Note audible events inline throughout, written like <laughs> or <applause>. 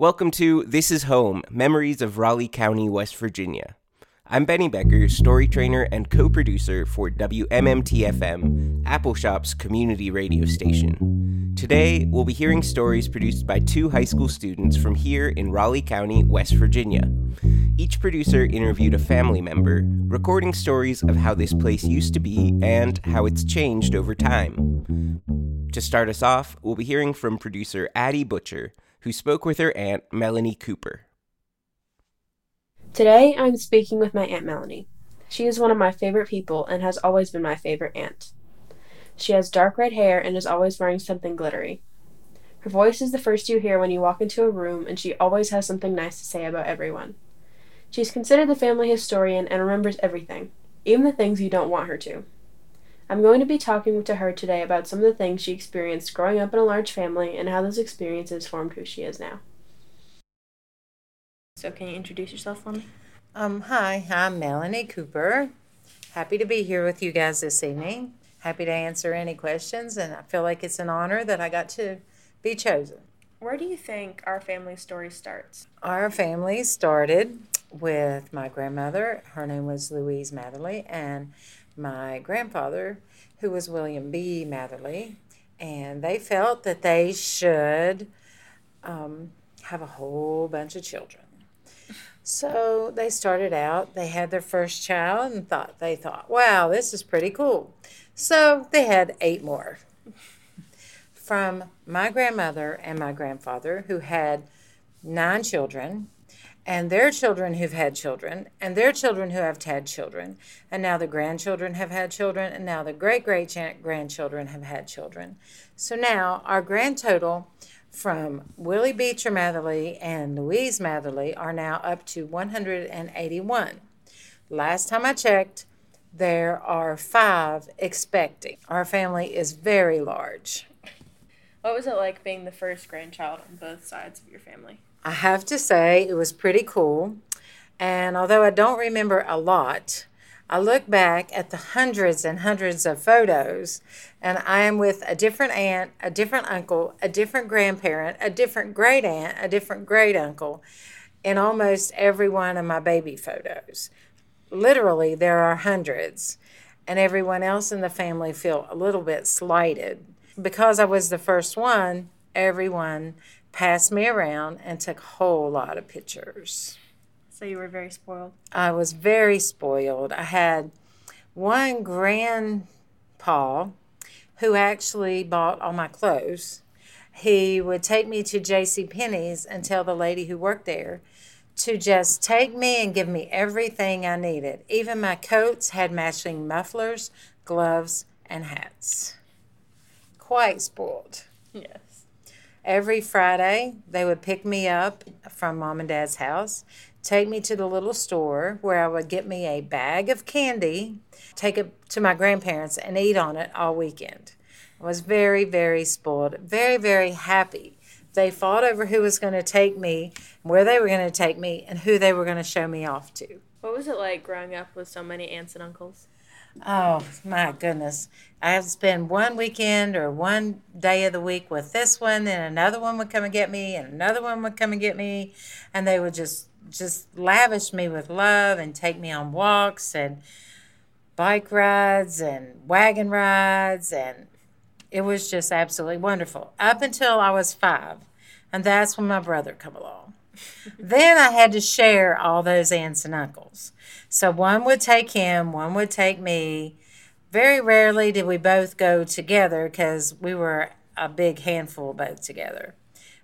Welcome to This Is Home Memories of Raleigh County, West Virginia. I'm Benny Becker, story trainer and co producer for WMMTFM, Appalshop's community radio station. Today, we'll be hearing stories produced by two high school students from here in Raleigh County, West Virginia. Each producer interviewed a family member, recording stories of how this place used to be and how it's changed over time. To start us off, we'll be hearing from producer Addie Butcher, who spoke with her aunt, Melanie Cooper. Today, I'm speaking with my Aunt Melanie. She is one of my favorite people and has always been my favorite aunt. She has dark red hair and is always wearing something glittery. Her voice is the first you hear when you walk into a room, and she always has something nice to say about everyone. She's considered the family historian and remembers everything, even the things you don't want her to. I'm going to be talking to her today about some of the things she experienced growing up in a large family and how those experiences formed who she is now. So, can you introduce yourself for me? Um, hi, I'm Melanie Cooper. Happy to be here with you guys this evening. Happy to answer any questions, and I feel like it's an honor that I got to be chosen. Where do you think our family story starts? Our family started with my grandmother. Her name was Louise Matherly, and my grandfather, who was William B. Matherly, and they felt that they should um, have a whole bunch of children. So they started out, they had their first child and thought they thought, wow, this is pretty cool. So they had eight more. From my grandmother and my grandfather, who had nine children, and their children who've had children, and their children who have had children, and now the grandchildren have had children, and now the great great grandchildren have had children. So now our grand total from Willie Beecher Matherly and Louise Matherly are now up to 181. Last time I checked, there are five expecting. Our family is very large. What was it like being the first grandchild on both sides of your family? I have to say, it was pretty cool. And although I don't remember a lot, I look back at the hundreds and hundreds of photos, and I am with a different aunt, a different uncle, a different grandparent, a different great aunt, a different great uncle in almost every one of my baby photos. Literally, there are hundreds, and everyone else in the family feel a little bit slighted. Because I was the first one, everyone passed me around and took a whole lot of pictures. So you were very spoiled? I was very spoiled. I had one grandpa who actually bought all my clothes. He would take me to J.C. Penney's and tell the lady who worked there to just take me and give me everything I needed. Even my coats had matching mufflers, gloves, and hats. Quite spoiled. Yes. Every Friday, they would pick me up from mom and dad's house, take me to the little store where I would get me a bag of candy, take it to my grandparents, and eat on it all weekend. I was very, very spoiled, very, very happy. They fought over who was going to take me, where they were going to take me, and who they were going to show me off to. What was it like growing up with so many aunts and uncles? Oh my goodness. I have to spend one weekend or one day of the week with this one, and another one would come and get me, and another one would come and get me, and they would just just lavish me with love and take me on walks and bike rides and wagon rides. And it was just absolutely wonderful. Up until I was 5 and that's when my brother come along then I had to share all those aunts and uncles so one would take him, one would take me. Very rarely did we both go together because we were a big handful both together.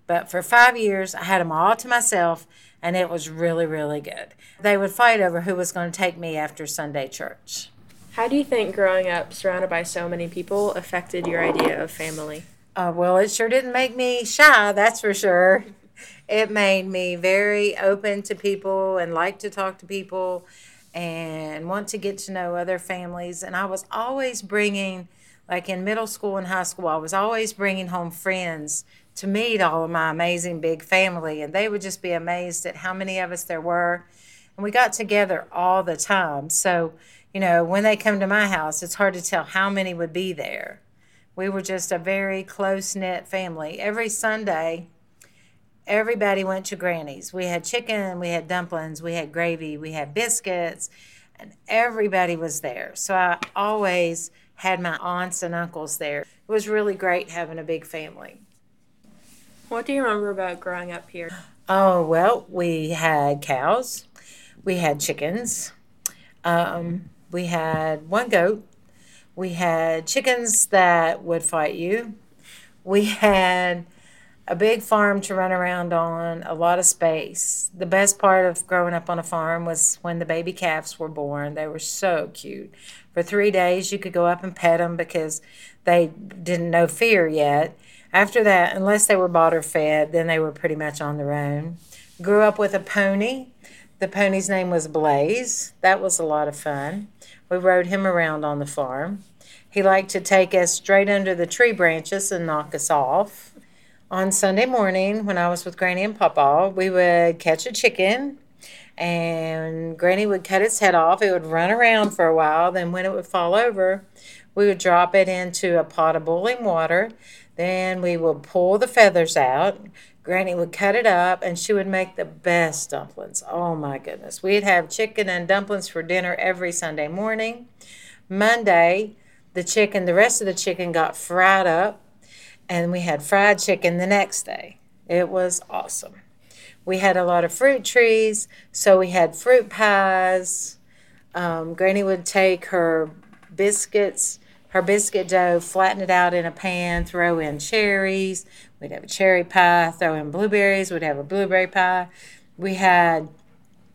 But for five years, I had them all to myself, and it was really, really good. They would fight over who was going to take me after Sunday church. How do you think growing up surrounded by so many people affected your idea of family? Uh, well, it sure didn't make me shy, that's for sure. It made me very open to people and like to talk to people and want to get to know other families. And I was always bringing, like in middle school and high school, I was always bringing home friends to meet all of my amazing big family. And they would just be amazed at how many of us there were. And we got together all the time. So, you know, when they come to my house, it's hard to tell how many would be there. We were just a very close knit family. Every Sunday, everybody went to Granny's. We had chicken, we had dumplings, we had gravy, we had biscuits, and everybody was there. So I always had my aunts and uncles there. It was really great having a big family. What do you remember about growing up here? Oh, well, we had cows, we had chickens, um, we had one goat, we had chickens that would fight you, we had a big farm to run around on, a lot of space. The best part of growing up on a farm was when the baby calves were born. They were so cute. For three days, you could go up and pet them because they didn't know fear yet. After that, unless they were bought or fed, then they were pretty much on their own. Grew up with a pony. The pony's name was Blaze. That was a lot of fun. We rode him around on the farm. He liked to take us straight under the tree branches and knock us off. On Sunday morning, when I was with Granny and Papa, we would catch a chicken and Granny would cut its head off. It would run around for a while. Then, when it would fall over, we would drop it into a pot of boiling water then we would pull the feathers out. Granny would cut it up and she would make the best dumplings. Oh my goodness. We'd have chicken and dumplings for dinner every Sunday morning. Monday, the chicken, the rest of the chicken got fried up and we had fried chicken the next day. It was awesome. We had a lot of fruit trees, so we had fruit pies. Um, Granny would take her biscuits her biscuit dough, flatten it out in a pan, throw in cherries. We'd have a cherry pie, throw in blueberries. We'd have a blueberry pie. We had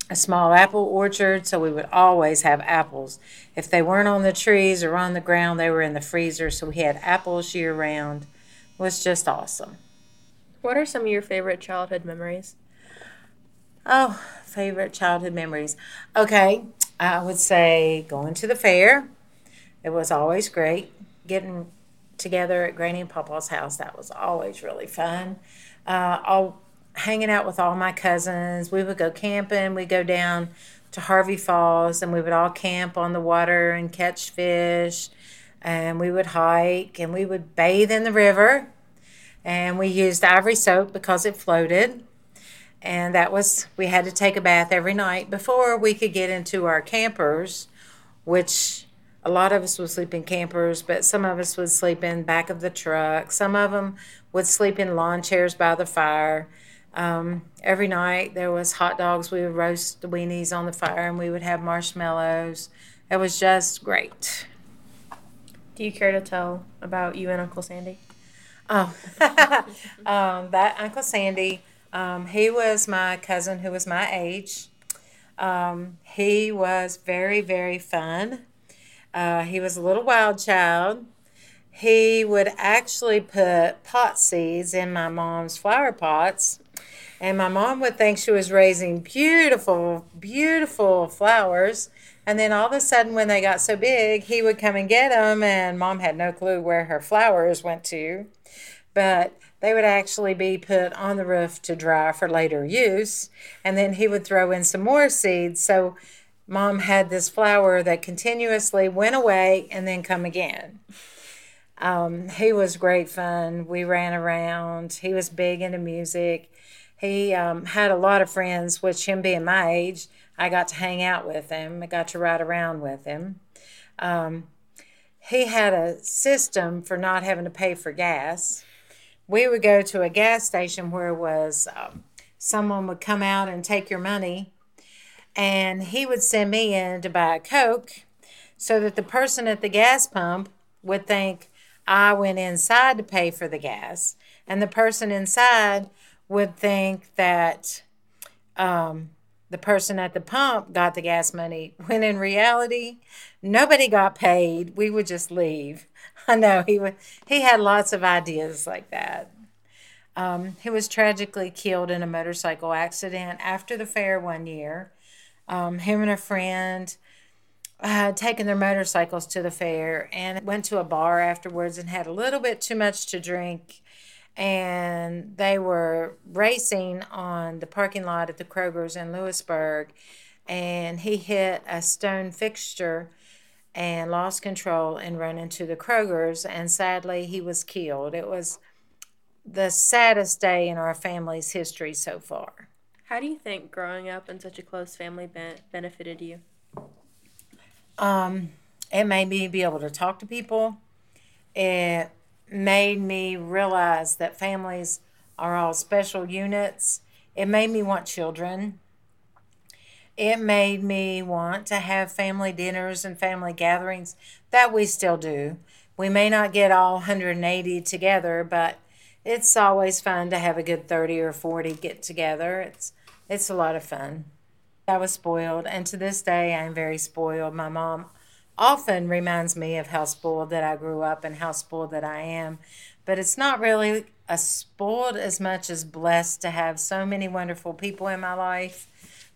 a small apple orchard, so we would always have apples. If they weren't on the trees or on the ground, they were in the freezer, so we had apples year round. Was just awesome. What are some of your favorite childhood memories? Oh, favorite childhood memories. Okay, I would say going to the fair it was always great getting together at Granny and Papa's house. That was always really fun. Uh, all hanging out with all my cousins. We would go camping. We'd go down to Harvey Falls and we would all camp on the water and catch fish. And we would hike and we would bathe in the river. And we used ivory soap because it floated. And that was, we had to take a bath every night before we could get into our campers, which a lot of us would sleep in campers, but some of us would sleep in back of the truck. Some of them would sleep in lawn chairs by the fire. Um, every night there was hot dogs. We would roast the weenies on the fire, and we would have marshmallows. It was just great. Do you care to tell about you and Uncle Sandy? Oh, <laughs> um, that Uncle Sandy. Um, he was my cousin who was my age. Um, he was very, very fun. Uh, he was a little wild child. He would actually put pot seeds in my mom's flower pots. And my mom would think she was raising beautiful, beautiful flowers. And then all of a sudden, when they got so big, he would come and get them. And mom had no clue where her flowers went to. But they would actually be put on the roof to dry for later use. And then he would throw in some more seeds. So mom had this flower that continuously went away and then come again. Um, he was great fun. We ran around. He was big into music. He um, had a lot of friends, which him being my age, I got to hang out with him. I got to ride around with him. Um, he had a system for not having to pay for gas. We would go to a gas station where was um, someone would come out and take your money and he would send me in to buy a Coke so that the person at the gas pump would think I went inside to pay for the gas, and the person inside would think that um, the person at the pump got the gas money, <laughs> when in reality, nobody got paid. We would just leave. <laughs> I know he would, he had lots of ideas like that. Um, he was tragically killed in a motorcycle accident after the fair one year. Um, him and a friend had taken their motorcycles to the fair and went to a bar afterwards and had a little bit too much to drink. And they were racing on the parking lot at the Kroger's in Lewisburg. And he hit a stone fixture and lost control and ran into the Kroger's. And sadly, he was killed. It was the saddest day in our family's history so far. How do you think growing up in such a close family be- benefited you? Um, it made me be able to talk to people. It made me realize that families are all special units. It made me want children. It made me want to have family dinners and family gatherings that we still do. We may not get all 180 together, but it's always fun to have a good 30 or 40 get together. It's it's a lot of fun. I was spoiled, and to this day, I'm very spoiled. My mom often reminds me of how spoiled that I grew up and how spoiled that I am. But it's not really a spoiled as much as blessed to have so many wonderful people in my life,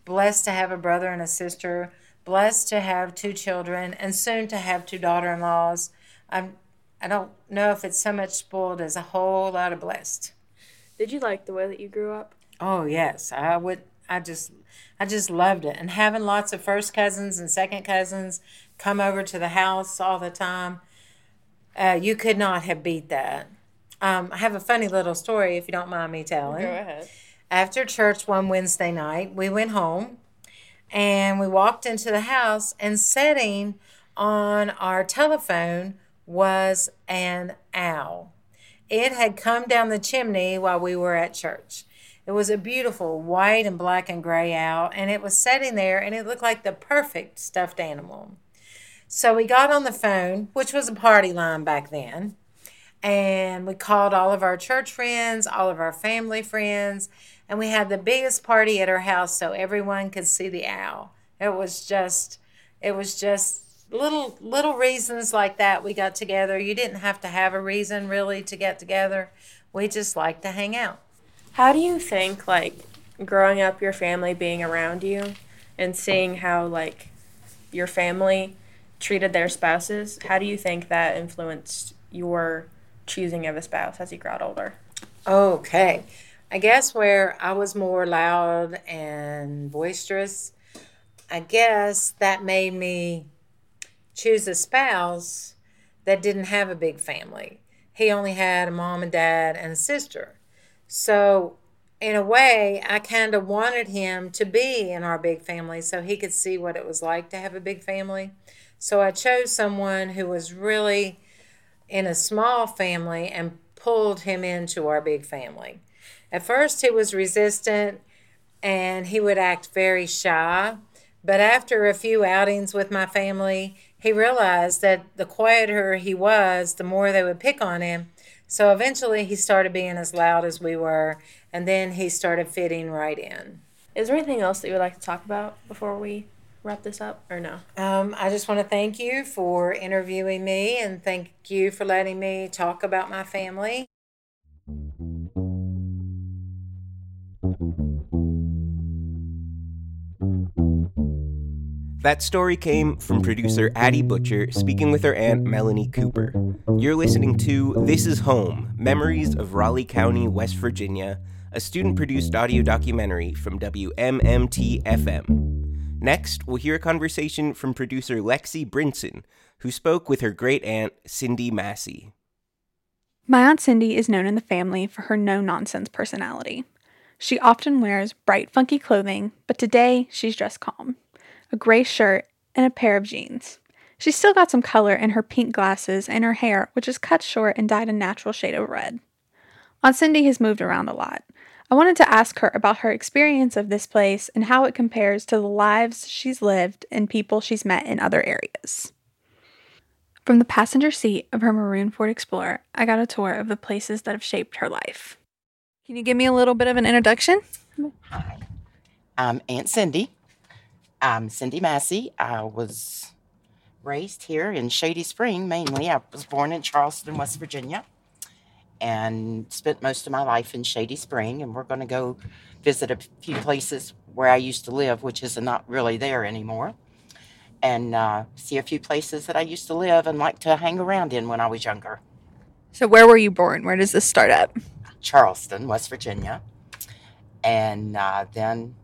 blessed to have a brother and a sister, blessed to have two children, and soon to have two daughter in laws. I'm I don't know if it's so much spoiled as a whole lot of blessed. Did you like the way that you grew up? Oh yes, I would. I just, I just loved it, and having lots of first cousins and second cousins come over to the house all the time. Uh, you could not have beat that. Um, I have a funny little story, if you don't mind me telling. Go ahead. After church one Wednesday night, we went home, and we walked into the house, and sitting on our telephone was an owl. It had come down the chimney while we were at church. It was a beautiful white and black and gray owl, and it was sitting there, and it looked like the perfect stuffed animal. So we got on the phone, which was a party line back then, and we called all of our church friends, all of our family friends, and we had the biggest party at our house so everyone could see the owl. It was just, it was just little little reasons like that we got together. You didn't have to have a reason really to get together. We just like to hang out. How do you think like growing up your family being around you and seeing how like your family treated their spouses, how do you think that influenced your choosing of a spouse as you got older? Okay. I guess where I was more loud and boisterous, I guess that made me choose a spouse that didn't have a big family. He only had a mom and dad and a sister. So, in a way, I kind of wanted him to be in our big family so he could see what it was like to have a big family. So, I chose someone who was really in a small family and pulled him into our big family. At first, he was resistant and he would act very shy. But after a few outings with my family, he realized that the quieter he was, the more they would pick on him. So eventually he started being as loud as we were, and then he started fitting right in. Is there anything else that you would like to talk about before we wrap this up, or no? Um, I just want to thank you for interviewing me and thank you for letting me talk about my family. That story came from producer Addie Butcher speaking with her aunt Melanie Cooper. You're listening to This Is Home Memories of Raleigh County, West Virginia, a student produced audio documentary from WMMT FM. Next, we'll hear a conversation from producer Lexi Brinson, who spoke with her great aunt Cindy Massey. My Aunt Cindy is known in the family for her no nonsense personality. She often wears bright, funky clothing, but today she's dressed calm a gray shirt, and a pair of jeans. She's still got some color in her pink glasses and her hair, which is cut short and dyed a natural shade of red. Aunt Cindy has moved around a lot. I wanted to ask her about her experience of this place and how it compares to the lives she's lived and people she's met in other areas. From the passenger seat of her maroon Ford Explorer, I got a tour of the places that have shaped her life. Can you give me a little bit of an introduction? Hi, I'm Aunt Cindy. I'm Cindy Massey. I was raised here in Shady Spring mainly. I was born in Charleston, West Virginia, and spent most of my life in Shady Spring. And we're going to go visit a few places where I used to live, which is not really there anymore, and uh, see a few places that I used to live and like to hang around in when I was younger. So, where were you born? Where does this start at? Charleston, West Virginia. And uh, then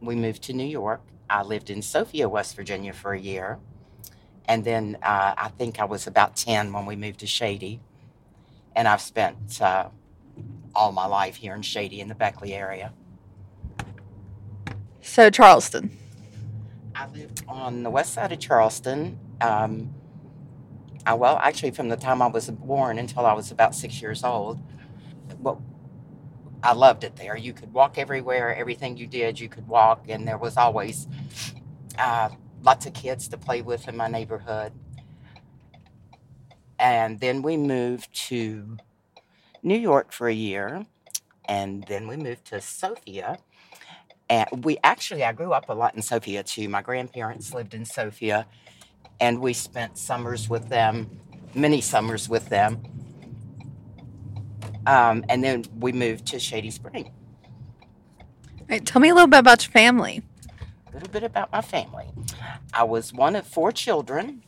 we moved to New York. I lived in Sophia, West Virginia for a year. And then uh, I think I was about 10 when we moved to Shady. And I've spent uh, all my life here in Shady in the Beckley area. So Charleston. I lived on the west side of Charleston. Um, I, well, actually, from the time I was born until I was about six years old. Well, I loved it there. You could walk everywhere. Everything you did, you could walk, and there was always uh, lots of kids to play with in my neighborhood. And then we moved to New York for a year, and then we moved to Sophia. And we actually, I grew up a lot in Sophia too. My grandparents lived in Sophia. and we spent summers with them, many summers with them. Um, and then we moved to Shady Spring. All right, tell me a little bit about your family. A little bit about my family. I was one of four children,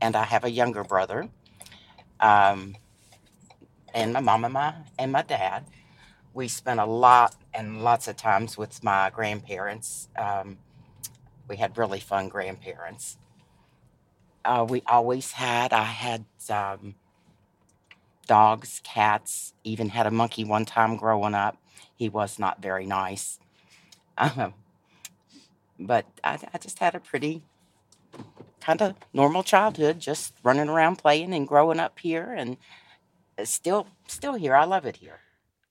and I have a younger brother. Um, and my mom and my and my dad. We spent a lot and lots of times with my grandparents. Um, we had really fun grandparents. Uh, we always had. I had um, dogs, cats. Even had a monkey one time growing up. He was not very nice. Um, <laughs> but I, I just had a pretty kind of normal childhood, just running around playing and growing up here, and uh, still still here. I love it here.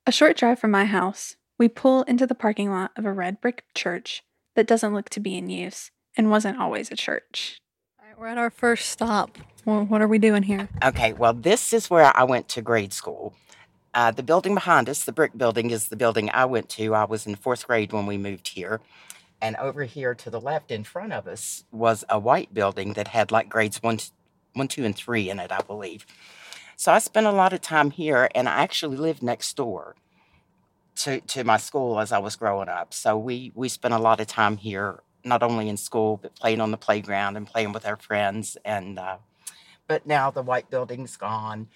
A short drive from my house, we pull into the parking lot of a red brick church that doesn't look to be in use and wasn't always a church. All right, we're at our first stop. Well, what are we doing here? Okay, well, this is where I went to grade school. Uh, the building behind us, the brick building, is the building I went to. I was in fourth grade when we moved here. And over here to the left in front of us was a white building that had like grades one, one, two, and three in it, I believe. So I spent a lot of time here, and I actually lived next door to, to my school as I was growing up. So we, we spent a lot of time here, not only in school, but playing on the playground and playing with our friends. And uh, but now the white building's gone.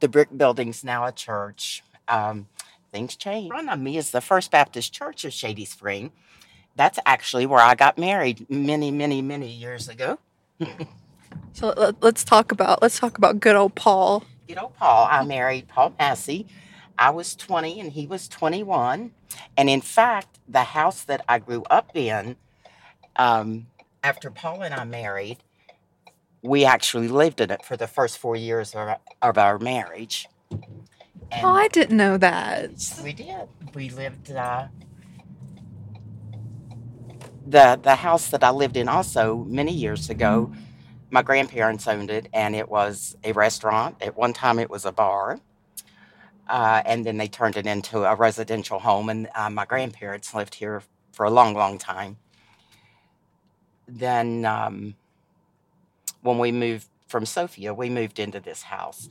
The brick building's now a church. Um, things change. In front of me is the First Baptist Church of Shady Spring. That's actually where I got married many, many, many years ago. So let, let's talk about let's talk about good old Paul. You know, Paul, I married Paul Massey. I was 20 and he was 21. And in fact, the house that I grew up in, um, after Paul and I married, we actually lived in it for the first four years of our, of our marriage. And Oh, I didn't know that. we did. We lived uh, the the house that I lived in also many years ago. My grandparents owned it, and it was a restaurant. At one time, it was a bar, uh, and then they turned it into a residential home. And uh, my grandparents lived here for a long, long time. Then, um, when we moved from Sophia, we moved into this house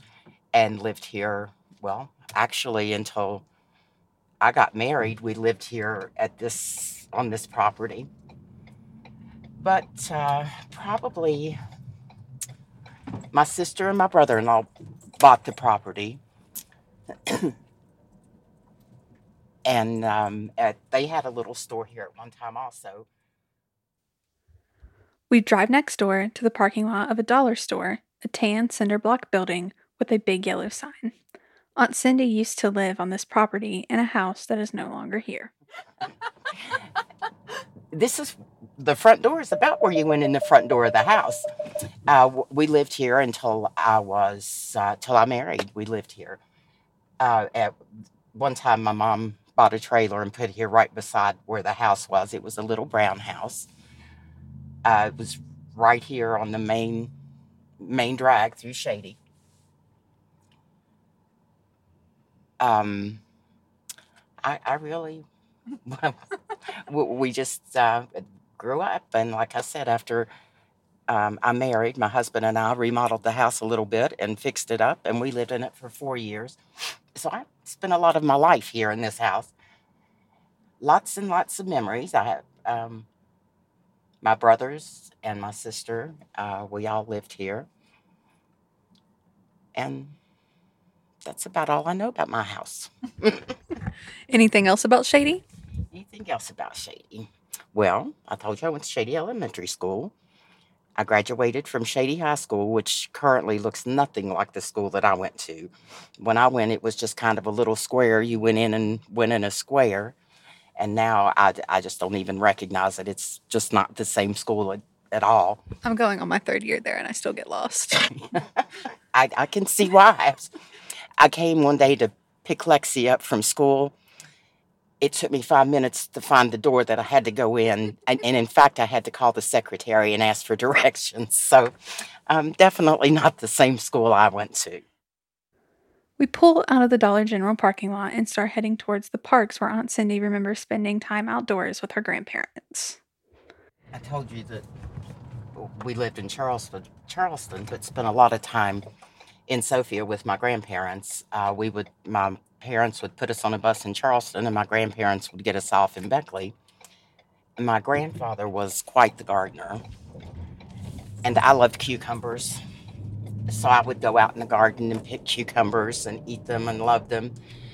and lived here. Well, actually, until I got married, we lived here at this on this property. But uh, probably my sister and my brother-in-law bought the property, <clears throat> and um, at, they had a little store here at one time also. We drive next door to the parking lot of a dollar store, a tan cinder block building with a big yellow sign. Aunt Cindy used to live on this property in a house that is no longer here. <laughs> this is the front door is about where you went in the front door of the house. Uh, we lived here until I was uh, till I married. We lived here. Uh, at one time, my mom bought a trailer and put it here right beside where the house was. It was a little brown house. Uh, it was right here on the main main drag through Shady. Um, I, I really <laughs> we we just uh, grew up, and like I said, after um, I married, my husband and I remodeled the house a little bit and fixed it up, and we lived in it for four years. So I spent a lot of my life here in this house. Lots and lots of memories. I have um, my brothers and my sister. Uh, we all lived here, and that's about all I know about my house. <laughs> Anything else about Shady? Anything else about Shady? Well, I told you I went to Shady Elementary School. I graduated from Shady High School, which currently looks nothing like the school that I went to. When I went, it was just kind of a little square. You went in and went in a square. And now I, I just don't even recognize it. It's just not the same school at, at all. I'm going on my third year there and I still get lost. <laughs> I, I can see why. I came one day to pick Lexi up from school. It took me five minutes to find the door that I had to go in. And, and in fact, I had to call the secretary and ask for <laughs> directions. So, um, definitely not the same school I went to. we pull out of the Dollar General parking lot and start heading towards the parks where Aunt Cindy remembers spending time outdoors with her grandparents. I told you that we lived in Charleston, Charleston, but spent a lot of time in Sophia with my grandparents. Uh, we would, my parents would put us on a bus in Charleston, and my grandparents would get us off in Beckley. And my grandfather was quite the gardener, and I loved cucumbers. So I would go out in the garden and pick cucumbers and eat them and love them.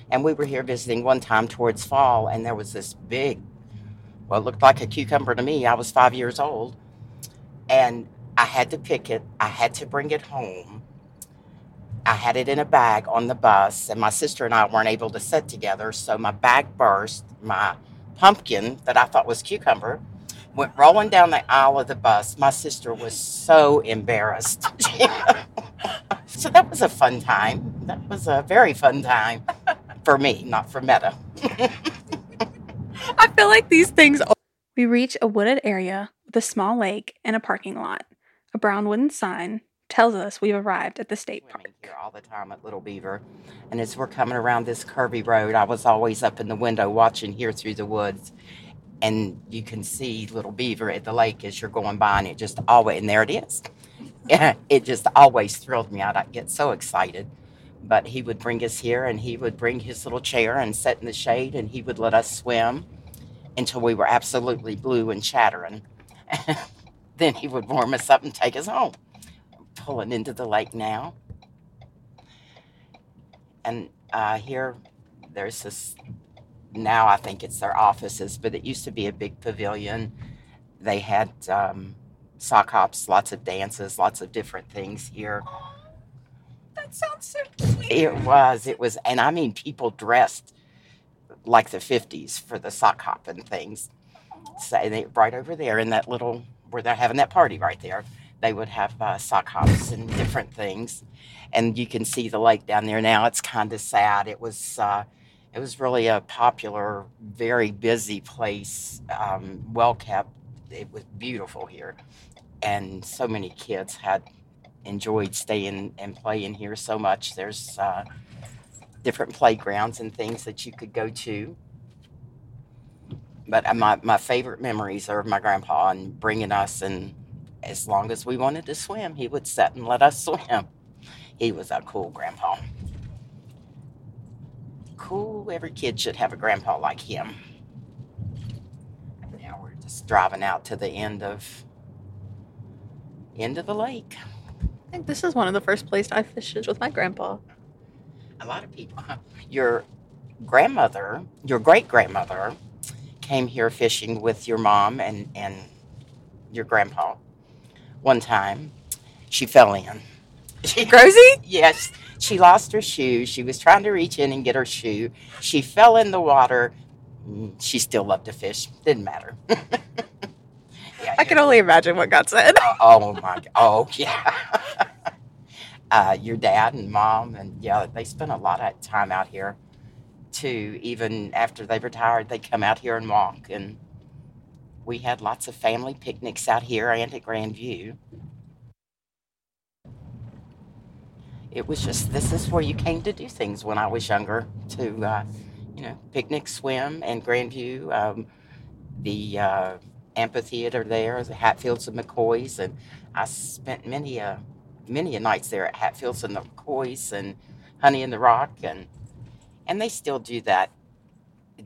And we were here visiting one time towards fall, and there was this big, well, it looked like a cucumber to me. I was five years old, and I had to pick it. I had to bring it home. I had it in a bag on the bus, and my sister and I weren't able to sit together, so my bag burst. My pumpkin that I thought was cucumber went rolling down the aisle of the bus. My sister was so embarrassed. <laughs> so that was a fun time. That was a very fun time for me, not for Meta. <laughs> I feel like these things. We reach a wooded area with a small lake and a parking lot. A brown wooden sign tells us we've arrived at the state park. here all the time at Little Beaver. And as we're coming around this curvy road, I was always up in the window watching here through the woods. And you can see Little Beaver at the lake as you're going by, and it just always, and there it is. <laughs> Mm-hmm. It just always thrilled me out. I get so excited. But he would bring us here, and he would bring his little chair and sit in the shade, and he would let us swim until we were absolutely blue and chattering. <laughs> then he would warm us up and take us home pulling into the lake now. And uh, here, there's this. Now I think it's their offices, but it used to be a big pavilion. They had um, sock hops, lots of dances, lots of different things here. That sounds so cute. It was, it was, and I mean, people dressed like the 50s for the sock hop and things. So they, right over there in that little, where they're having that party right there, they would have uh, sock hops and different things. And you can see the lake down there now. It's kind of sad. It was, uh, it was really a popular, very busy place, um, well kept. It was beautiful here. And so many kids had enjoyed staying and playing here so much. There's uh, different playgrounds and things that you could go to. But uh, my, my favorite memories are of my grandpa and bringing us, and as long as we wanted to swim, he would sit and let us <laughs> swim. He was a cool grandpa. Cool, every kid should have a grandpa like him. Now we're just driving out to the end of end of the lake. I think this is one of the first places I fished with my grandpa. a lot of people. Your grandmother, your great grandmother, came here fishing with your mom and, and your grandpa one time. She fell in. She, Grozy? <laughs> yes, she lost her shoe. She was trying to reach in and get her shoe. She fell in the water. Mm, She still loved to fish. Didn't matter. <laughs> yeah, I can only imagine what got said. Oh, oh my! g- Oh <laughs> yeah. uh, your dad and mom and yeah, they spent a lot of time out here, too. Even after they retired, they come out here and walk, and we had lots of family picnics out here and at Grandview. It was just this is where you came to do things when I was younger to, uh, you know, picnic, swim, and Grandview. Um, the uh, amphitheater there, the Hatfields and McCoys, and I spent many a many a nights there at Hatfields and the McCoys and Honey in the Rock, and and they still do that,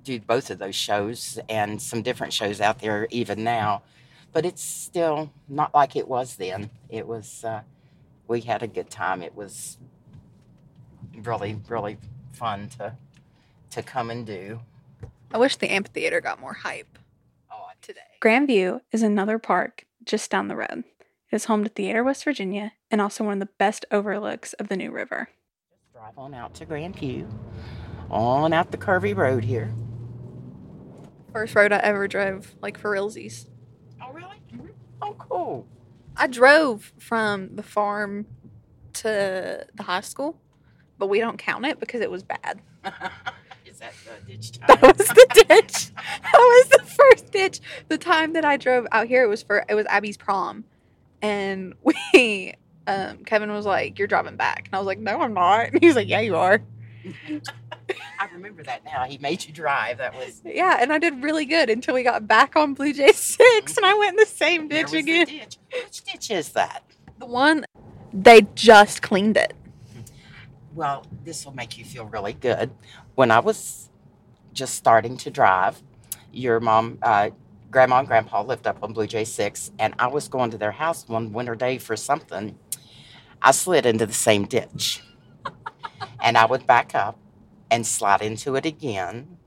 do both of those shows and some different shows out there even now, but it's still not like it was then. It was uh, we had a good time. It was really really fun to to come and do. I wish the amphitheater got more hype Oh, today. Grandview is another park just down the road. It is home to Theater, West Virginia, and also one of the best overlooks of the New River. Just drive on out to Grandview, on out the curvy road here. First road I ever drove, like for realsies. Oh, really? Oh, cool. I drove from the farm to the high school, but we don't count it because it was bad. <laughs> Is that the ditch time? <laughs> That was the ditch. That was the first ditch. The time that I drove out here, it was for it was Abby's prom, and <laughs> we, um, Kevin was like, "You're driving back," and I was like, "No, I'm not." And he's like, "Yeah, you are." <laughs> I remember that now. He made you drive. That was Yeah, and I did really good until we got back on Blue Jay Six, and I went in the same ditch again. ditch. Which ditch is that? The one they just cleaned it. Well, this will make you feel really good. When I was just starting to drive, your mom, uh, grandma, and grandpa lived up on Blue Jay Six, and I was going to their house one winter day for something. I slid into the same ditch, <laughs> and I would back up and slide into it again.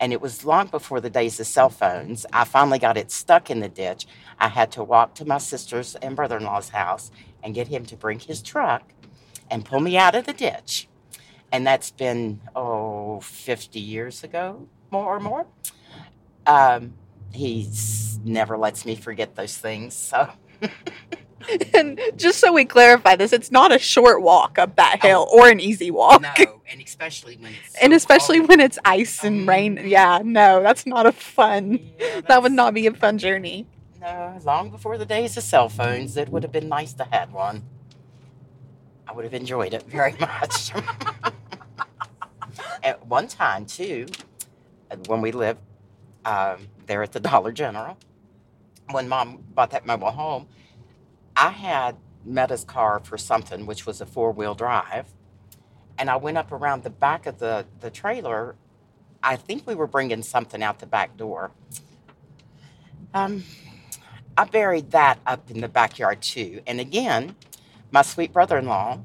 And it was long before the days of cell phones. I finally got it stuck in the ditch. I had to walk to my sister's and brother in law's house and get him to bring his truck and pull me out of the ditch. And that's been, oh, 50 years ago, more or more. Um, he never lets me forget those things. So, <laughs> <laughs> And just so we clarify this, it's not a short walk up that hill or an easy walk. no, and especially when it's. And especially cold. when it's ice and rain. Yeah, no, that's not a fun. Yeah, That would not be a fun journey. No, long before the days of cell phones, it would have been nice to have one. I would have enjoyed it very <laughs> much. <laughs> at one time, too, uh, when we lived um, there at the Dollar General, when Mom bought that mobile home, I had Meta's car for something, which was a four wheel drive, and I went up around the back of the the trailer. I think we were bringing something out the back door. Um, I buried that up in the backyard too. And again, my sweet brother in law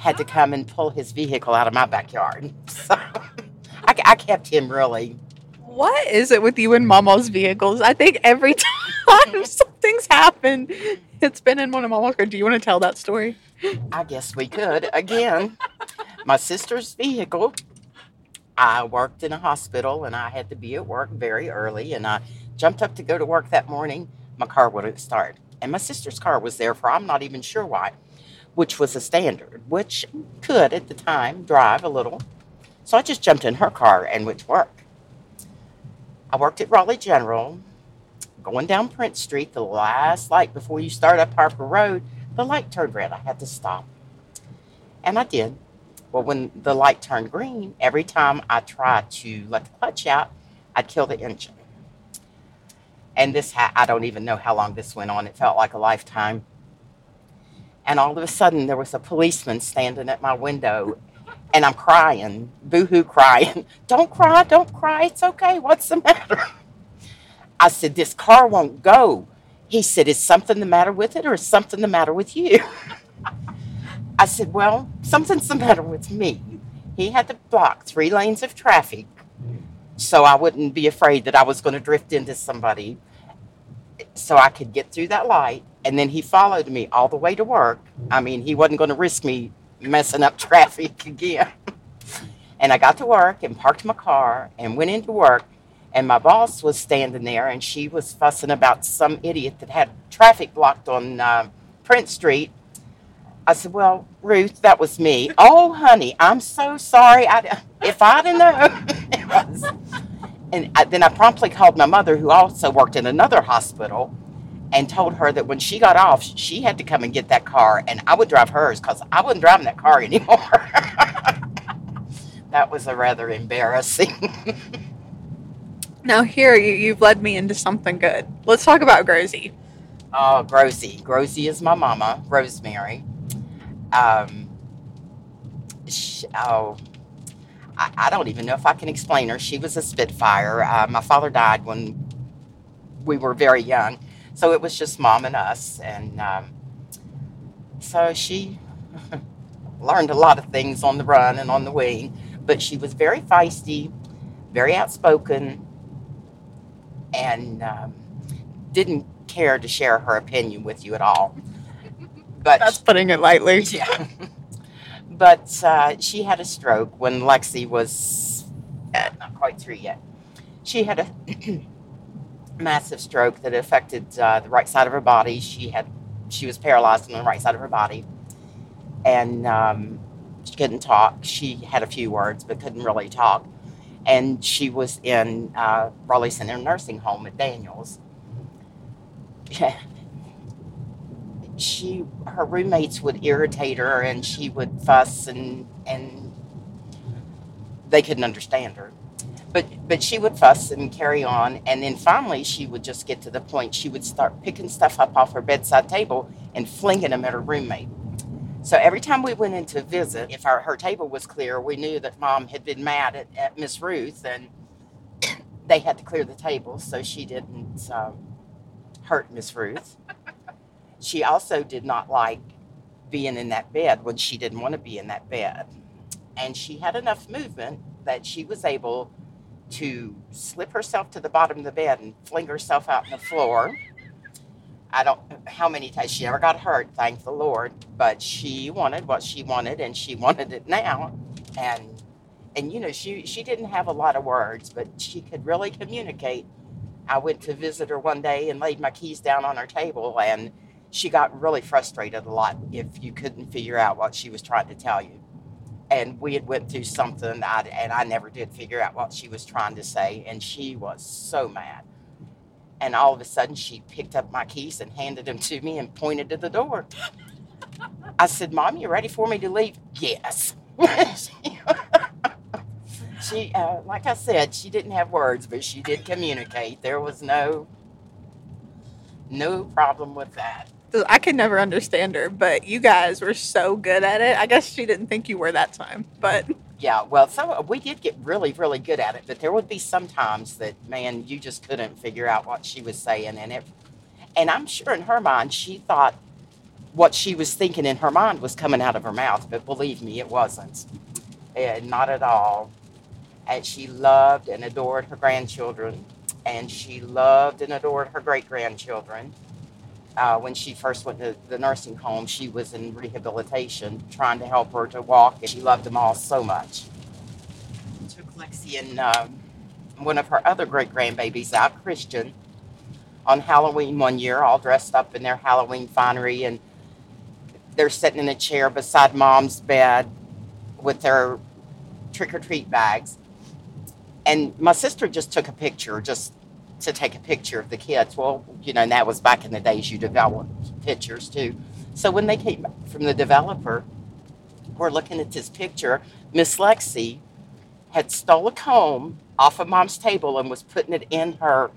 had to come and pull his vehicle out of my backyard. <laughs> So I, I kept him really. What is it with you and Mama's vehicles? I think every <laughs> time something's happened, it's been in one of Mama's cars. Do you want to tell that story? I guess we could. Again, my sister's vehicle. I worked in a hospital and I had to be at work very early. And I jumped up to go to work that morning. My car wouldn't start. And my sister's car was there for I'm not even sure why, which was a standard, which could at the time drive a little. So I just jumped in her car and went to work. I worked at Raleigh General, going down Prince Street, the last light before you start up Harper Road. The light turned red. I had to stop. And I did. Well, when the light turned green, every time I tried to let the clutch out, I'd kill the engine. And this, ha- I don't even know how long this went on. It felt like a lifetime. And all of a sudden, there was a policeman standing at my window, and I'm crying, boohoo crying. <laughs> Don't cry, don't cry. It's okay. What's the matter? I said, This car won't go. He said, Is something the matter with it, or is something the matter with you? <laughs> I said, Well, something's the matter with me. He had to block three lanes of traffic so I wouldn't be afraid that I was going to drift into somebody so I could get through that light. And then he followed me all the way to work. I mean, he wasn't going to risk me messing up <laughs> traffic again. and I got to work and parked my car and went into work. And my boss was standing there and she was fussing about some idiot that had traffic blocked on uh, Prince Street. I said, Well, Ruth, that was me. <laughs> oh, honey, I'm so sorry. I, if I'd have known. it was. And I, then I promptly called my mother, who also worked in another hospital, and told her that when she got off, she had to come and get that car, and I would drive hers because I wasn't driving that car <laughs> anymore. that was a rather embarrassing. <laughs> Now here you, you've led me into something good. Let's talk about Grozy. Oh, Grozy. Grozy is my mama, Rosemary. Um, sh oh, I, I don't even know if I can explain her. She was a Spitfire. Uh, my father died when we were very young, so it was just mom and us. And um, so she <laughs> learned a lot of things on the run and on the wing, but she was very feisty, very outspoken, and um, didn't care to share her opinion with you at all. but That's putting it lightly. <laughs> yeah. But uh, she had a stroke when Lexi was uh, not quite three yet. She had a <clears throat> massive stroke that affected uh, the right side of her body. She had she was paralyzed on the right side of her body, and um, she couldn't talk. She had a few words but couldn't really talk. And she was in uh, Raleigh Center Nursing Home at Daniels. <laughs> she her roommates would irritate her and she would fuss and and they couldn't understand her but but she would fuss and carry on and then finally she would just get to the point she would start picking stuff up off her bedside table and flinging them at her roommate so every time we went in to visit if our, her table was clear we knew that mom had been mad at, at miss ruth and they had to clear the table so she didn't um, hurt miss ruth <laughs> she also did not like being in that bed when she didn't want to be in that bed. And she had enough movement that she was able to slip herself to the bottom of the bed and fling herself out on the floor. I don't how many times she never got hurt, thank the Lord, but she wanted what she wanted and she wanted it now. And and you know, she she didn't have a lot of words, but she could really communicate. I went to visit her one day and laid my keys down on her table and she got really frustrated a lot if you couldn't figure out what she was trying to tell you. And we had went through something, I, and I never did figure out what she was trying to say, and she was so mad. And all of a sudden, she picked up my keys and handed them to me and pointed to the door. I said, "Mom, you ready for me to leave?" Yes. <laughs> she, uh, like I said, she didn't have words, but she did communicate. There was no no problem with that. I could never understand her, but you guys were so good at it. I guess she didn't think you were that time, but Yeah, well, so we did get really, really good at it, but there would be some times that, man, you just couldn't figure out what she was saying, and it, and I'm sure in her mind she thought what she was thinking in her mind was coming out of her mouth, but believe me, it wasn't, and not at all. And she loved and adored her grandchildren, and she loved and adored her great grandchildren. Uh, when she first went to the nursing home, she was in rehabilitation, trying to help her to walk, and she loved them all so much. Took Lexi and um, one of her other great grandbabies out, Christian, on Halloween one year, all dressed up in their Halloween finery, and they're sitting in a chair beside mom's bed with their trick or treat bags. And my sister just took a picture, just to take a picture of the kids. Well, you know, and that was back in the days you developed pictures too. So when they came from the developer, we're looking at this picture. Miss Lexi had stole a comb off of mom's table and was putting it in her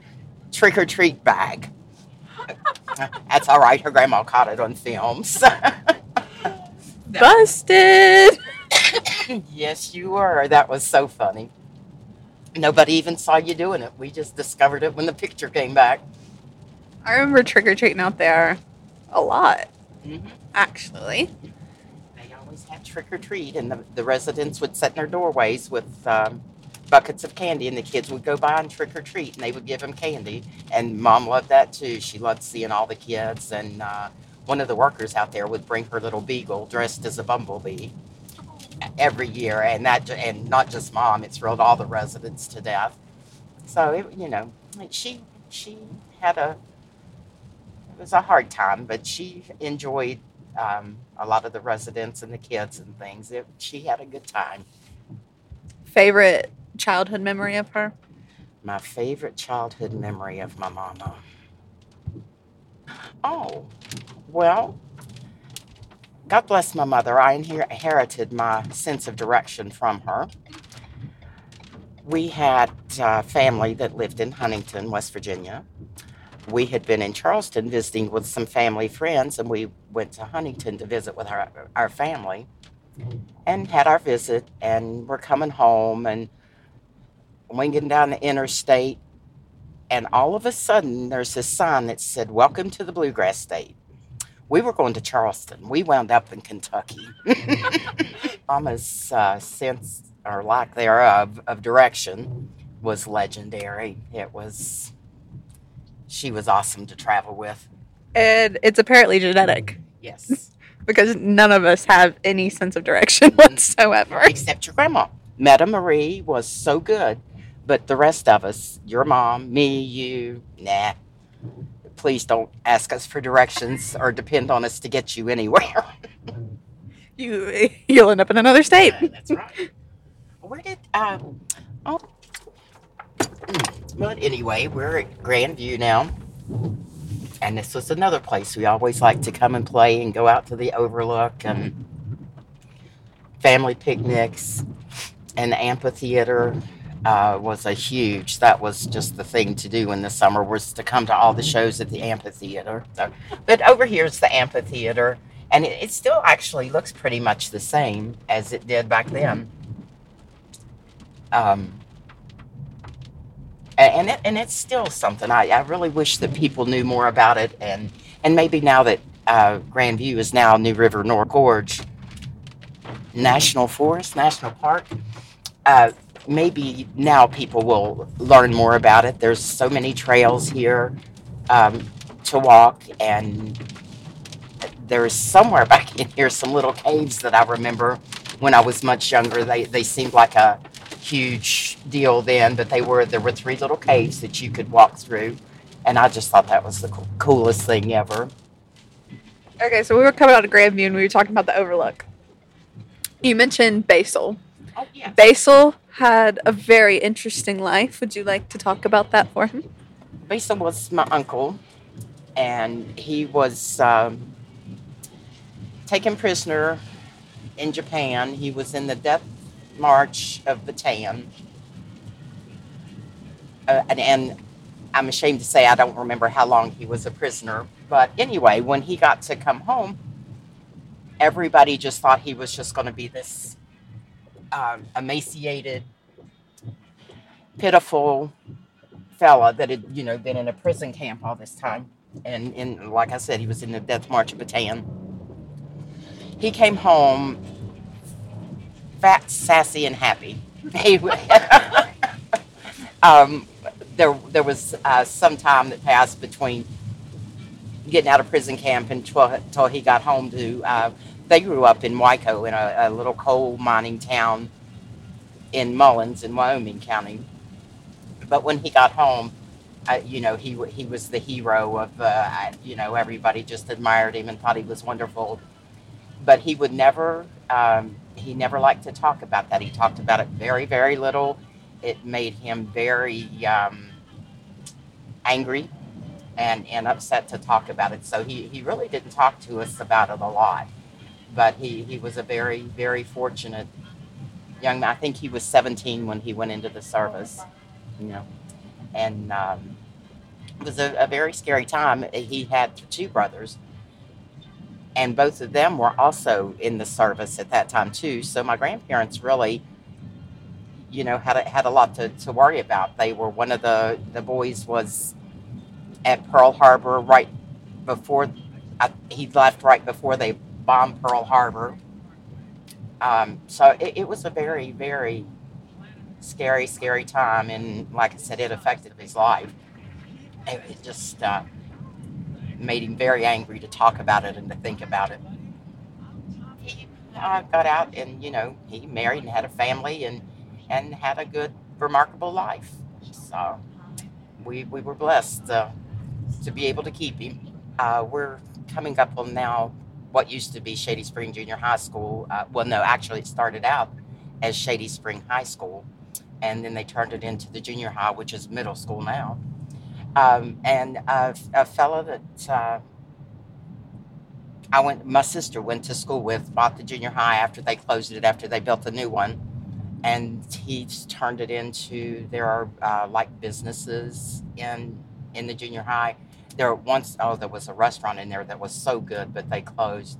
trick or treat bag. <laughs> That's all right. Her grandma caught it on film. So. <laughs> busted. yes, you were. That was so funny. Nobody even saw you doing it. We just discovered it when the picture came back. I remember trick or treating out there a lot, Mm-hmm. actually. They always had trick or treat, and the, the residents would sit in their doorways with um, buckets of candy, and the kids would go by and trick or treat, and they would give them candy. And mom loved that too. She loved seeing all the kids, and uh, one of the workers out there would bring her little beagle dressed as a bumblebee every year, and that and not just mom; it thrilled all the residents to death. So it, you know, she she had a it was a hard time, but she enjoyed um, a lot of the residents and the kids and things. It, she had a good time. Favorite childhood memory of her? My favorite childhood memory of my mama. Oh, well, God bless my mother. I inherited my sense of direction from her. We had uh, family that lived in Huntington, West Virginia. We had been in Charleston visiting with some family friends, and we went to Huntington to visit with our, our family and had our visit. And we're coming home and winging down the interstate. And all of a sudden, there's this sign that said, Welcome to the Bluegrass State. We were going to Charleston. We wound up in Kentucky. <laughs> Mama's uh, sense or lack thereof of direction was legendary. It was, she was awesome to travel with. And it's apparently genetic. Yes. <laughs> because none of us have any sense of direction <laughs> whatsoever. except your grandma. Meta Marie was so good, but the rest of us, your mom, me, you, nah. Please don't ask us for directions or depend on us to get you anywhere. <laughs> You you'll end up in another state. That's right. Where did um oh but anyway, we're at Grandview now. And this was another place we always like to come and play and go out to the overlook and family picnics and the amphitheater uh, was a huge that was just the thing to do in the summer was to come to all the shows at the amphitheater. So, but over here is the amphitheater and it, it still actually looks pretty much the same as it did back then. Um, and it, and it's still something. I, I really wish that people knew more about it and and maybe now that uh, Grandview is now New River North Gorge National Forest National Park uh, maybe now people will learn more about it there's so many trails here um, to walk and there's somewhere <laughs> back in here some little caves that I remember when I was much younger they they seemed like a huge deal then, but they were there were three little caves that you could walk through, and I just thought that was the co- coolest thing ever. Okay, so we were coming out of Grandview and we were talking about the overlook. You mentioned Basil. Oh yeah. Basil had a very interesting life. Would you like to talk about that for him? Basil was my uncle, and he was um, taken prisoner in Japan. He was in the death march of Bataan. Uh, and, and I'm ashamed to say I don't remember how long he was a prisoner. But anyway, when he got to come home, everybody just thought he was just going to be this um, emaciated, pitiful fella that had, you know, been in a prison camp all this time. And, and like I said, he was in the death march of Bataan. He came home fat, sassy, and happy. <laughs> <laughs> Um, there, there was uh, some time that passed between getting out of prison camp until, until he got home to. Uh, they grew up in Wyco, in a, a little coal mining town in Mullens, in Wyoming County. But when he got home, uh, you know, he he was the hero of, uh, you know, everybody just admired him and thought he was wonderful. But he would never, um, he never liked to talk about that. He talked about it very, very little. It made him very um, angry and, and upset to talk about it. So he, he really didn't talk to us about it a lot. But he, he was a very, very fortunate young man. I think he was 17 when he went into the service, you know. And um, it was a, a very scary time. He had two brothers, and both of them were also in the service at that time too. So my grandparents really, you know, had a, had a lot to, to worry about. They were one of the the boys was at Pearl Harbor right before I, he left right before they bombed Pearl Harbor. Um, so it, it was a very very scary scary time, and like I said, it affected his life. It, it just uh, made him very angry to talk about it and to think about it. He uh, got out and, you know, he married and had a family and, and had a good, remarkable life. So we, we were blessed uh, to be able to keep him. Uh, we're coming up on now what used to be Shady Spring Junior High School. Uh, well, no, actually, it started out as Shady Spring High School, and then they turned it into the junior high, which is middle school now um, and a, a fellow that uh, I went, my sister went to school with, bought the junior high after they closed it, after they built a new one, and he's turned it into there are uh, like businesses in in the junior high. There once oh there was a restaurant in there that was so good, but they closed.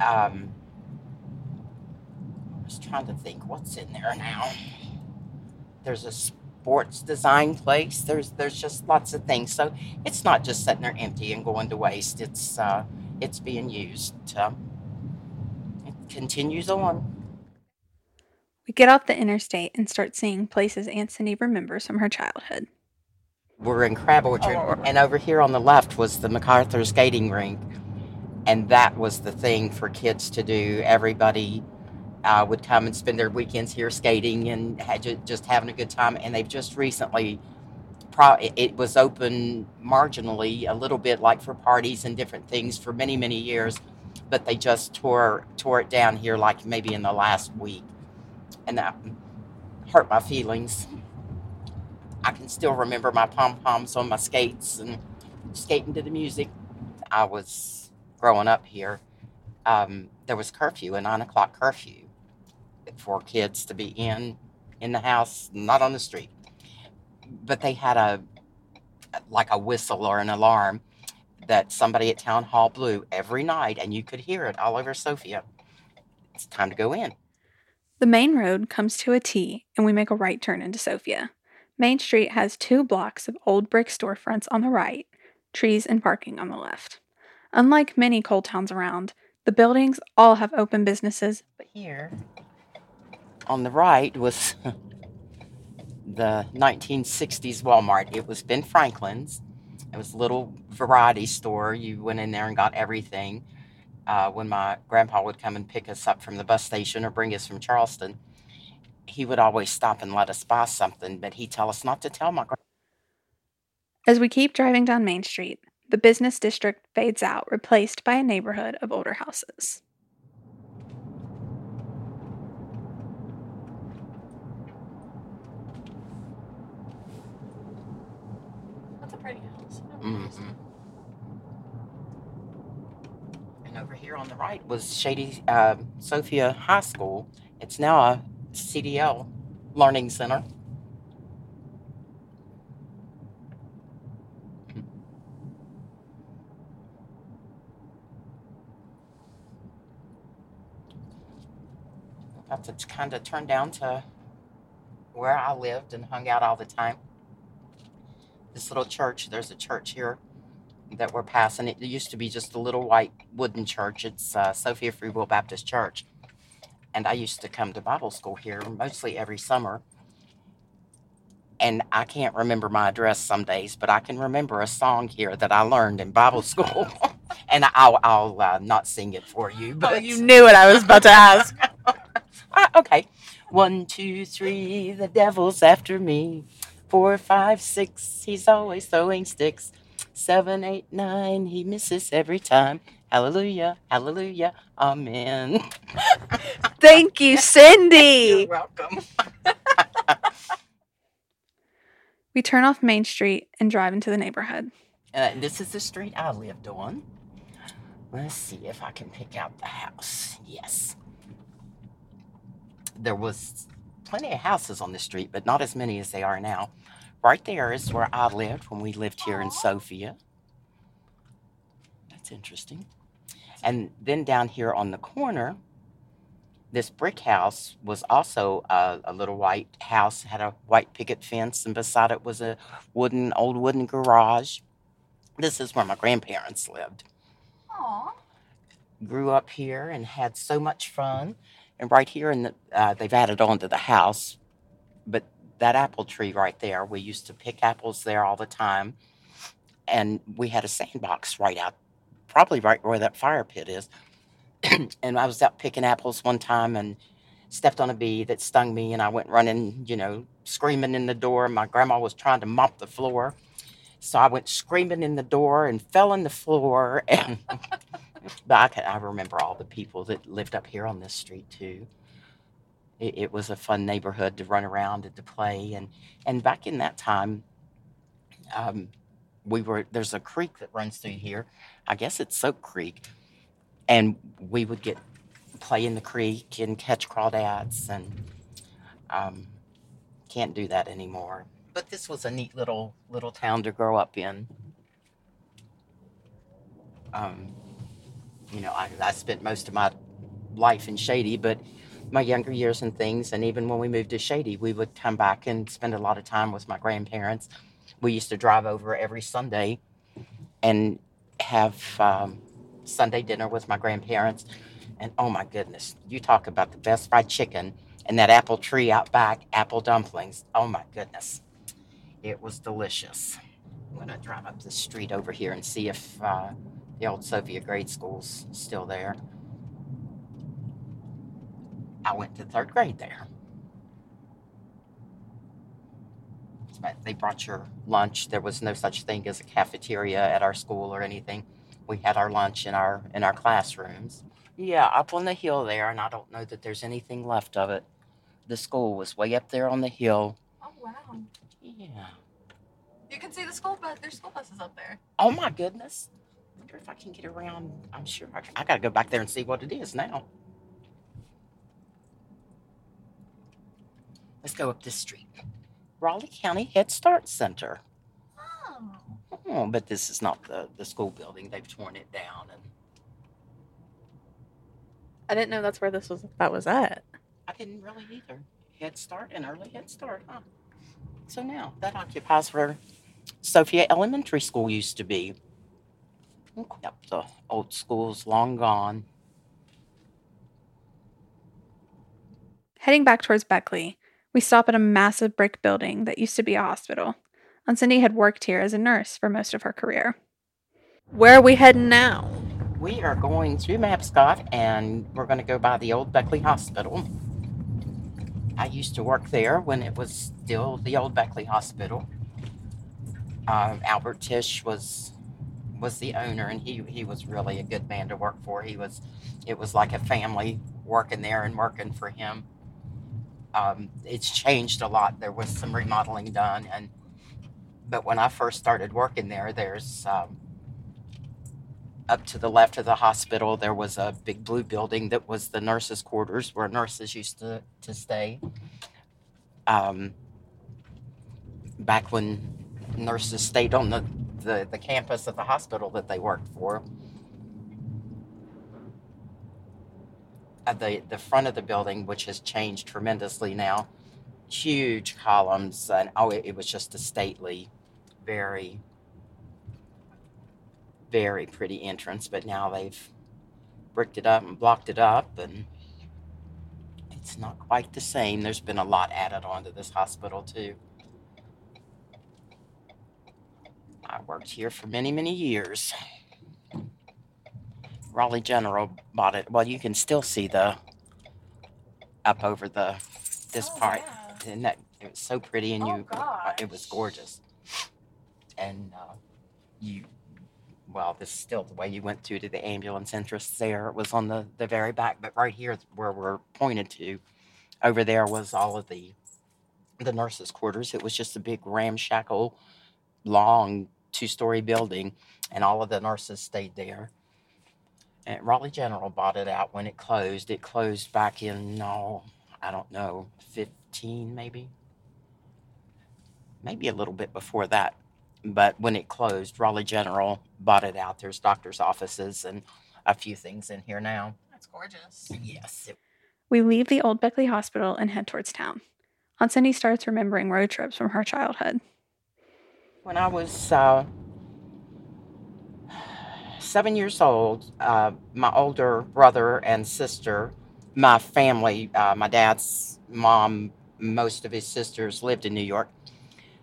Um, I was trying to think what's in there now. There's a sports design place. There's there's just lots of things. So it's not just sitting there empty and going to waste. It's uh, it's being used. Uh, it continues on. We get off the interstate and start seeing places Aunt Cindy remembers from her childhood. We're in Crab Orchard, and over here on the left was the MacArthur skating rink. and that was the thing for kids to do. Everybody uh, would come and spend their weekends here skating and had ju- just having a good time. And they've just recently, pro- it was open marginally a little bit, like for parties and different things, for many many years. But they just tore tore it down here, like maybe in the last week, and that hurt my feelings. I can still remember my pom poms on my skates and skating to the music. I was growing up here. Um, there was curfew, a nine o'clock curfew for kids to be in in the house, not on the street. But they had a like a whistle or an alarm that somebody at town hall blew every night, and you could hear it all over Sophia. It's time to go in. The main road comes to a T, and we make a right turn into Sophia. Main Street has two blocks of old brick storefronts on the right, trees and parking on the left. Unlike many coal towns around, the buildings all have open businesses. But here, on the right, was <laughs> the 1960s Walmart. It was Ben Franklin's. It was a little variety store. You went in there and got everything. Uh, when my grandpa would come and pick us up from the bus station or bring us from Charleston, he would always stop and let us buy something, but he'd tell us not to tell my grandpa. As we keep driving down Main Street, the business district fades out, replaced by a neighborhood of older houses. That's a pretty house. Mhm. And over here on the right was Shady uh, Sophia High School. It's now a CDL Learning Center. That's to kind of turn down to where I lived and hung out all the time. This little church, there's a church here that we're passing. It used to be just a little white wooden church. It's uh, Sophia Free Will Baptist Church. And I used to come to Bible school here mostly every summer. And I can't remember my address some days, but I can remember a song here that I learned in Bible school. <laughs> and I'll, I'll uh, not sing it for you. But Oh, you knew what I was about to ask. <laughs> Ah, okay. One, two, three, the devil's after me. Four, five, six, he's always throwing sticks. Seven, eight, nine, he misses every time. Hallelujah, hallelujah, amen. <laughs> Thank you, Cindy. You're welcome. <laughs> We turn off Main Street and drive into the neighborhood. Uh, this is the street I lived on. Let's see if I can pick out the house. Yes. There was plenty of houses on the street, but not as many as they are now. Right there is where I lived when we lived here in Sophia. That's interesting. And then down here on the corner, this brick house was also a, a little white house, had a white picket fence, and beside it was a wooden, old wooden garage. This is where my grandparents lived. Aw. Grew up here and had so much fun. And right here, in the, uh, they've added on to the house, but that apple tree right there, we used to pick apples there all the time. And we had a sandbox right out, probably right where that fire pit is. <clears throat> and I was out picking apples one time and stepped on a bee that stung me, and I went running, you know, screaming in the door. My grandma was trying to mop the floor. So I went screaming in the door and fell on the floor. <laughs> And I, can, I remember all the people that lived up here on this street too. It, it was a fun neighborhood to run around and to play. And and back in that time, um, we were there's a creek that runs through here. I guess it's Soak Creek, and we would get play in the creek and catch crawdads and um, can't do that anymore. But this was a neat little little town to grow up in. Um, you know, I, I spent most of my life in Shady, but my younger years and things, and even when we moved to Shady, we would come back and spend a lot of time with my grandparents. We used to drive over every Sunday and have um, Sunday dinner with my grandparents. And oh my goodness, you talk about the best fried chicken and that apple tree out back, apple dumplings. Oh my goodness, it was delicious. I'm gonna drive up the street over here and see if uh, The old Sophia grade school's still there. I went to third grade there. But they brought your lunch. There was no such thing as a cafeteria at our school or anything. We had our lunch in our in our classrooms. Yeah, up on the hill there, and I don't know that there's anything left of it. The school was way up there on the hill. Oh wow! Yeah. You can see the school bus. There's school buses up there. Oh my goodness. Wonder if I can get around. I'm sure I, I gotta go back there and see what it is now. Let's go up this street. Raleigh County Head Start Center. Oh. Oh, but this is not the, the school building. They've torn it down and I didn't know that's where this was. That was at. I didn't really either. Head Start and early Head Start, huh? So now that occupies where Sophia Elementary School used to be. Yep, the old school's long gone. Heading back towards Beckley, we stop at a massive brick building that used to be a hospital. And Cindy had worked here as a nurse for most of her career. Where are we heading now? We are going through Mabscott and we're going to go by the old Beckley Hospital. I used to work there when it was still the old Beckley Hospital. Um, Albert Tish was was the owner, and he he was really a good man to work for. He was, it was like a family working there and working for him. Um, it's changed a lot. There was some remodeling done, and but when I first started working there, there's um, up to the left of the hospital, there was a big blue building that was the nurses' quarters where nurses used to, to stay. Um, back when nurses stayed on the, the, the campus of the hospital that they worked for. The, the front of the building, which has changed tremendously now, huge columns, and oh, it, it was just a stately, very very pretty entrance, but now they've bricked it up and blocked it up, and it's not quite the same. There's been a lot added onto this hospital, too. I worked here for many, many years. Raleigh General bought it. Well, you can still see the up over the this Oh, part. yeah. And that it was so pretty, and Oh, you it was gorgeous. And uh, you well, this is still the way you went through to the ambulance entrance there. It was on the, the very back, but right here where we're pointed to, over there was all of the the nurses' quarters. It was just a big ramshackle, long two story building, and all of the nurses stayed there. And Raleigh General bought it out when it closed. It closed back in no, I don't know, fifteen maybe, maybe a little bit before that but when it closed, Raleigh General bought it out. There's doctor's offices and a few things in here now. That's gorgeous. Yes. it- We leave the old Beckley Hospital and head towards town. Aunt Cindy starts remembering road trips from her childhood. when I was uh, seven years old, uh, my older brother and sister, my family, uh, my dad's mom, most of his sisters lived in New York.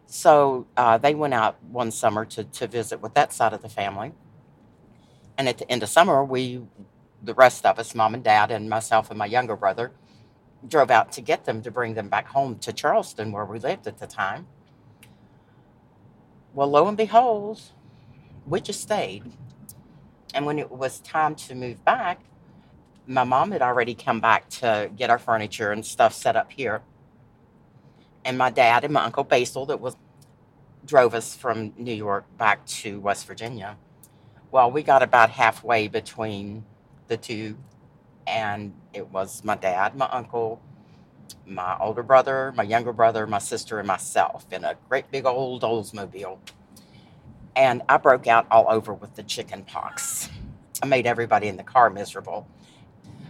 So uh, they went out one summer to, to visit with that side of the family. And at the end of summer, we, the rest of us, mom and dad, and myself and my younger brother, drove out to get them to bring them back home to Charleston, where we lived at the time. Well, lo and behold, we just stayed. And when it was time to move back, my mom had already come back to get our furniture and stuff set up here. And my dad and my uncle Basil that was drove us from New York back to West Virginia. Well, we got about halfway between the two, and it was my dad, my uncle, my older brother, my younger brother, my sister, and myself in a great big old Oldsmobile. And I broke out all over with the chicken pox. I made everybody in the car miserable.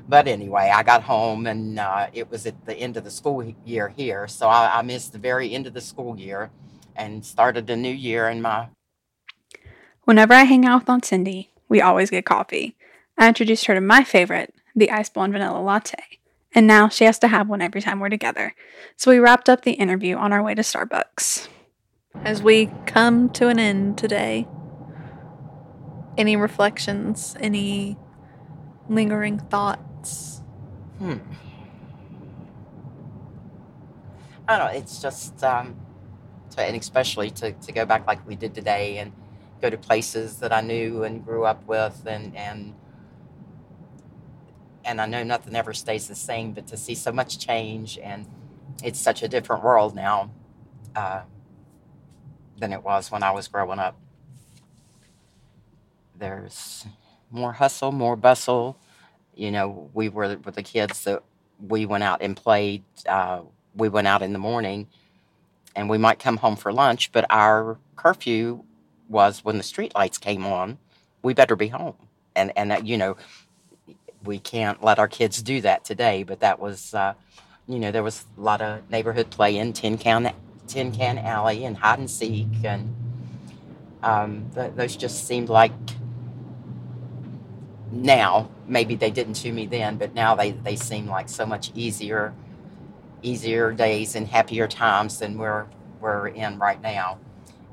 But anyway, I got home and uh, it was at the end of the school year here. So I, I missed the very end of the school year and started the new year in my Whenever I hang out with Aunt Cindy, we always get coffee. I introduced her to my favorite, the ice blonde vanilla latte. And now she has to have one every time we're together. So we wrapped up the interview on our way to Starbucks. As we come to an end today, any reflections, any lingering thoughts? Hmm. I don't know. It's just, um, to, and especially to, to go back like we did today and go to places that I knew and grew up with, and and and I know nothing ever stays the same, but to see so much change and it's such a different world now uh, than it was when I was growing up. There's more hustle, more bustle. You know, we were with the kids that we went out and played. Uh, we went out in the morning and we might come home for lunch, but our curfew was when the street lights came on, we better be home. And, and that, you know, we can't let our kids do that today, but that was, uh, you know, there was a lot of neighborhood play in Tin Can, Tin Can Alley and hide and seek. And um, th- those just seemed like now, maybe they didn't to me then, but now they, they seem like so much easier, easier days and happier times than we're, we're in right now.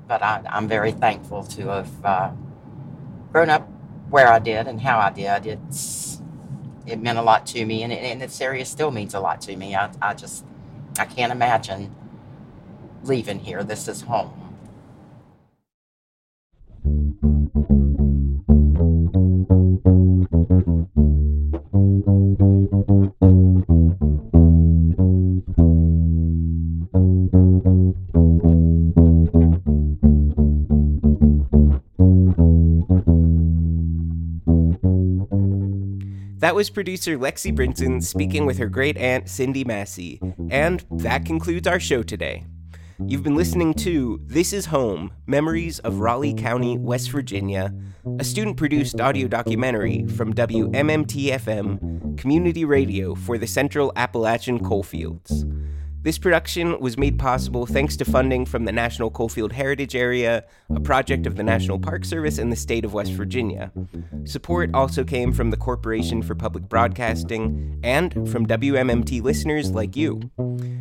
But I, I'm very thankful to have uh, grown up where I did and how I did. It's, it meant a lot to me, and, and this area still means a lot to me. I, I just, I can't imagine leaving here. This is home. That was producer Lexi Brinson speaking with her great aunt Cindy Massey. And that concludes our show today. You've been listening to This Is Home Memories of Raleigh County, West Virginia, a student produced audio documentary from WMMT FM, community radio for the Central Appalachian Coalfields. This production was made possible thanks to funding from the National Coalfield Heritage Area, a project of the National Park Service and the state of West Virginia. Support also came from the Corporation for Public Broadcasting and from WMMT listeners like you.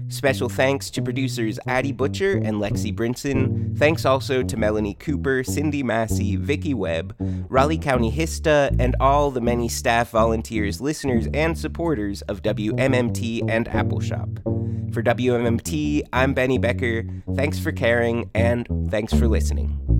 Special thanks to producers Addie Butcher and Lexi Brinson. Thanks also to Melanie Cooper, Cindy Massey, Vicky Webb, Raleigh County HISTA, and all the many staff, volunteers, listeners, and supporters of WMMT and Appalshop. For WMMT, I'm Benny Becker. Thanks for caring and thanks for listening.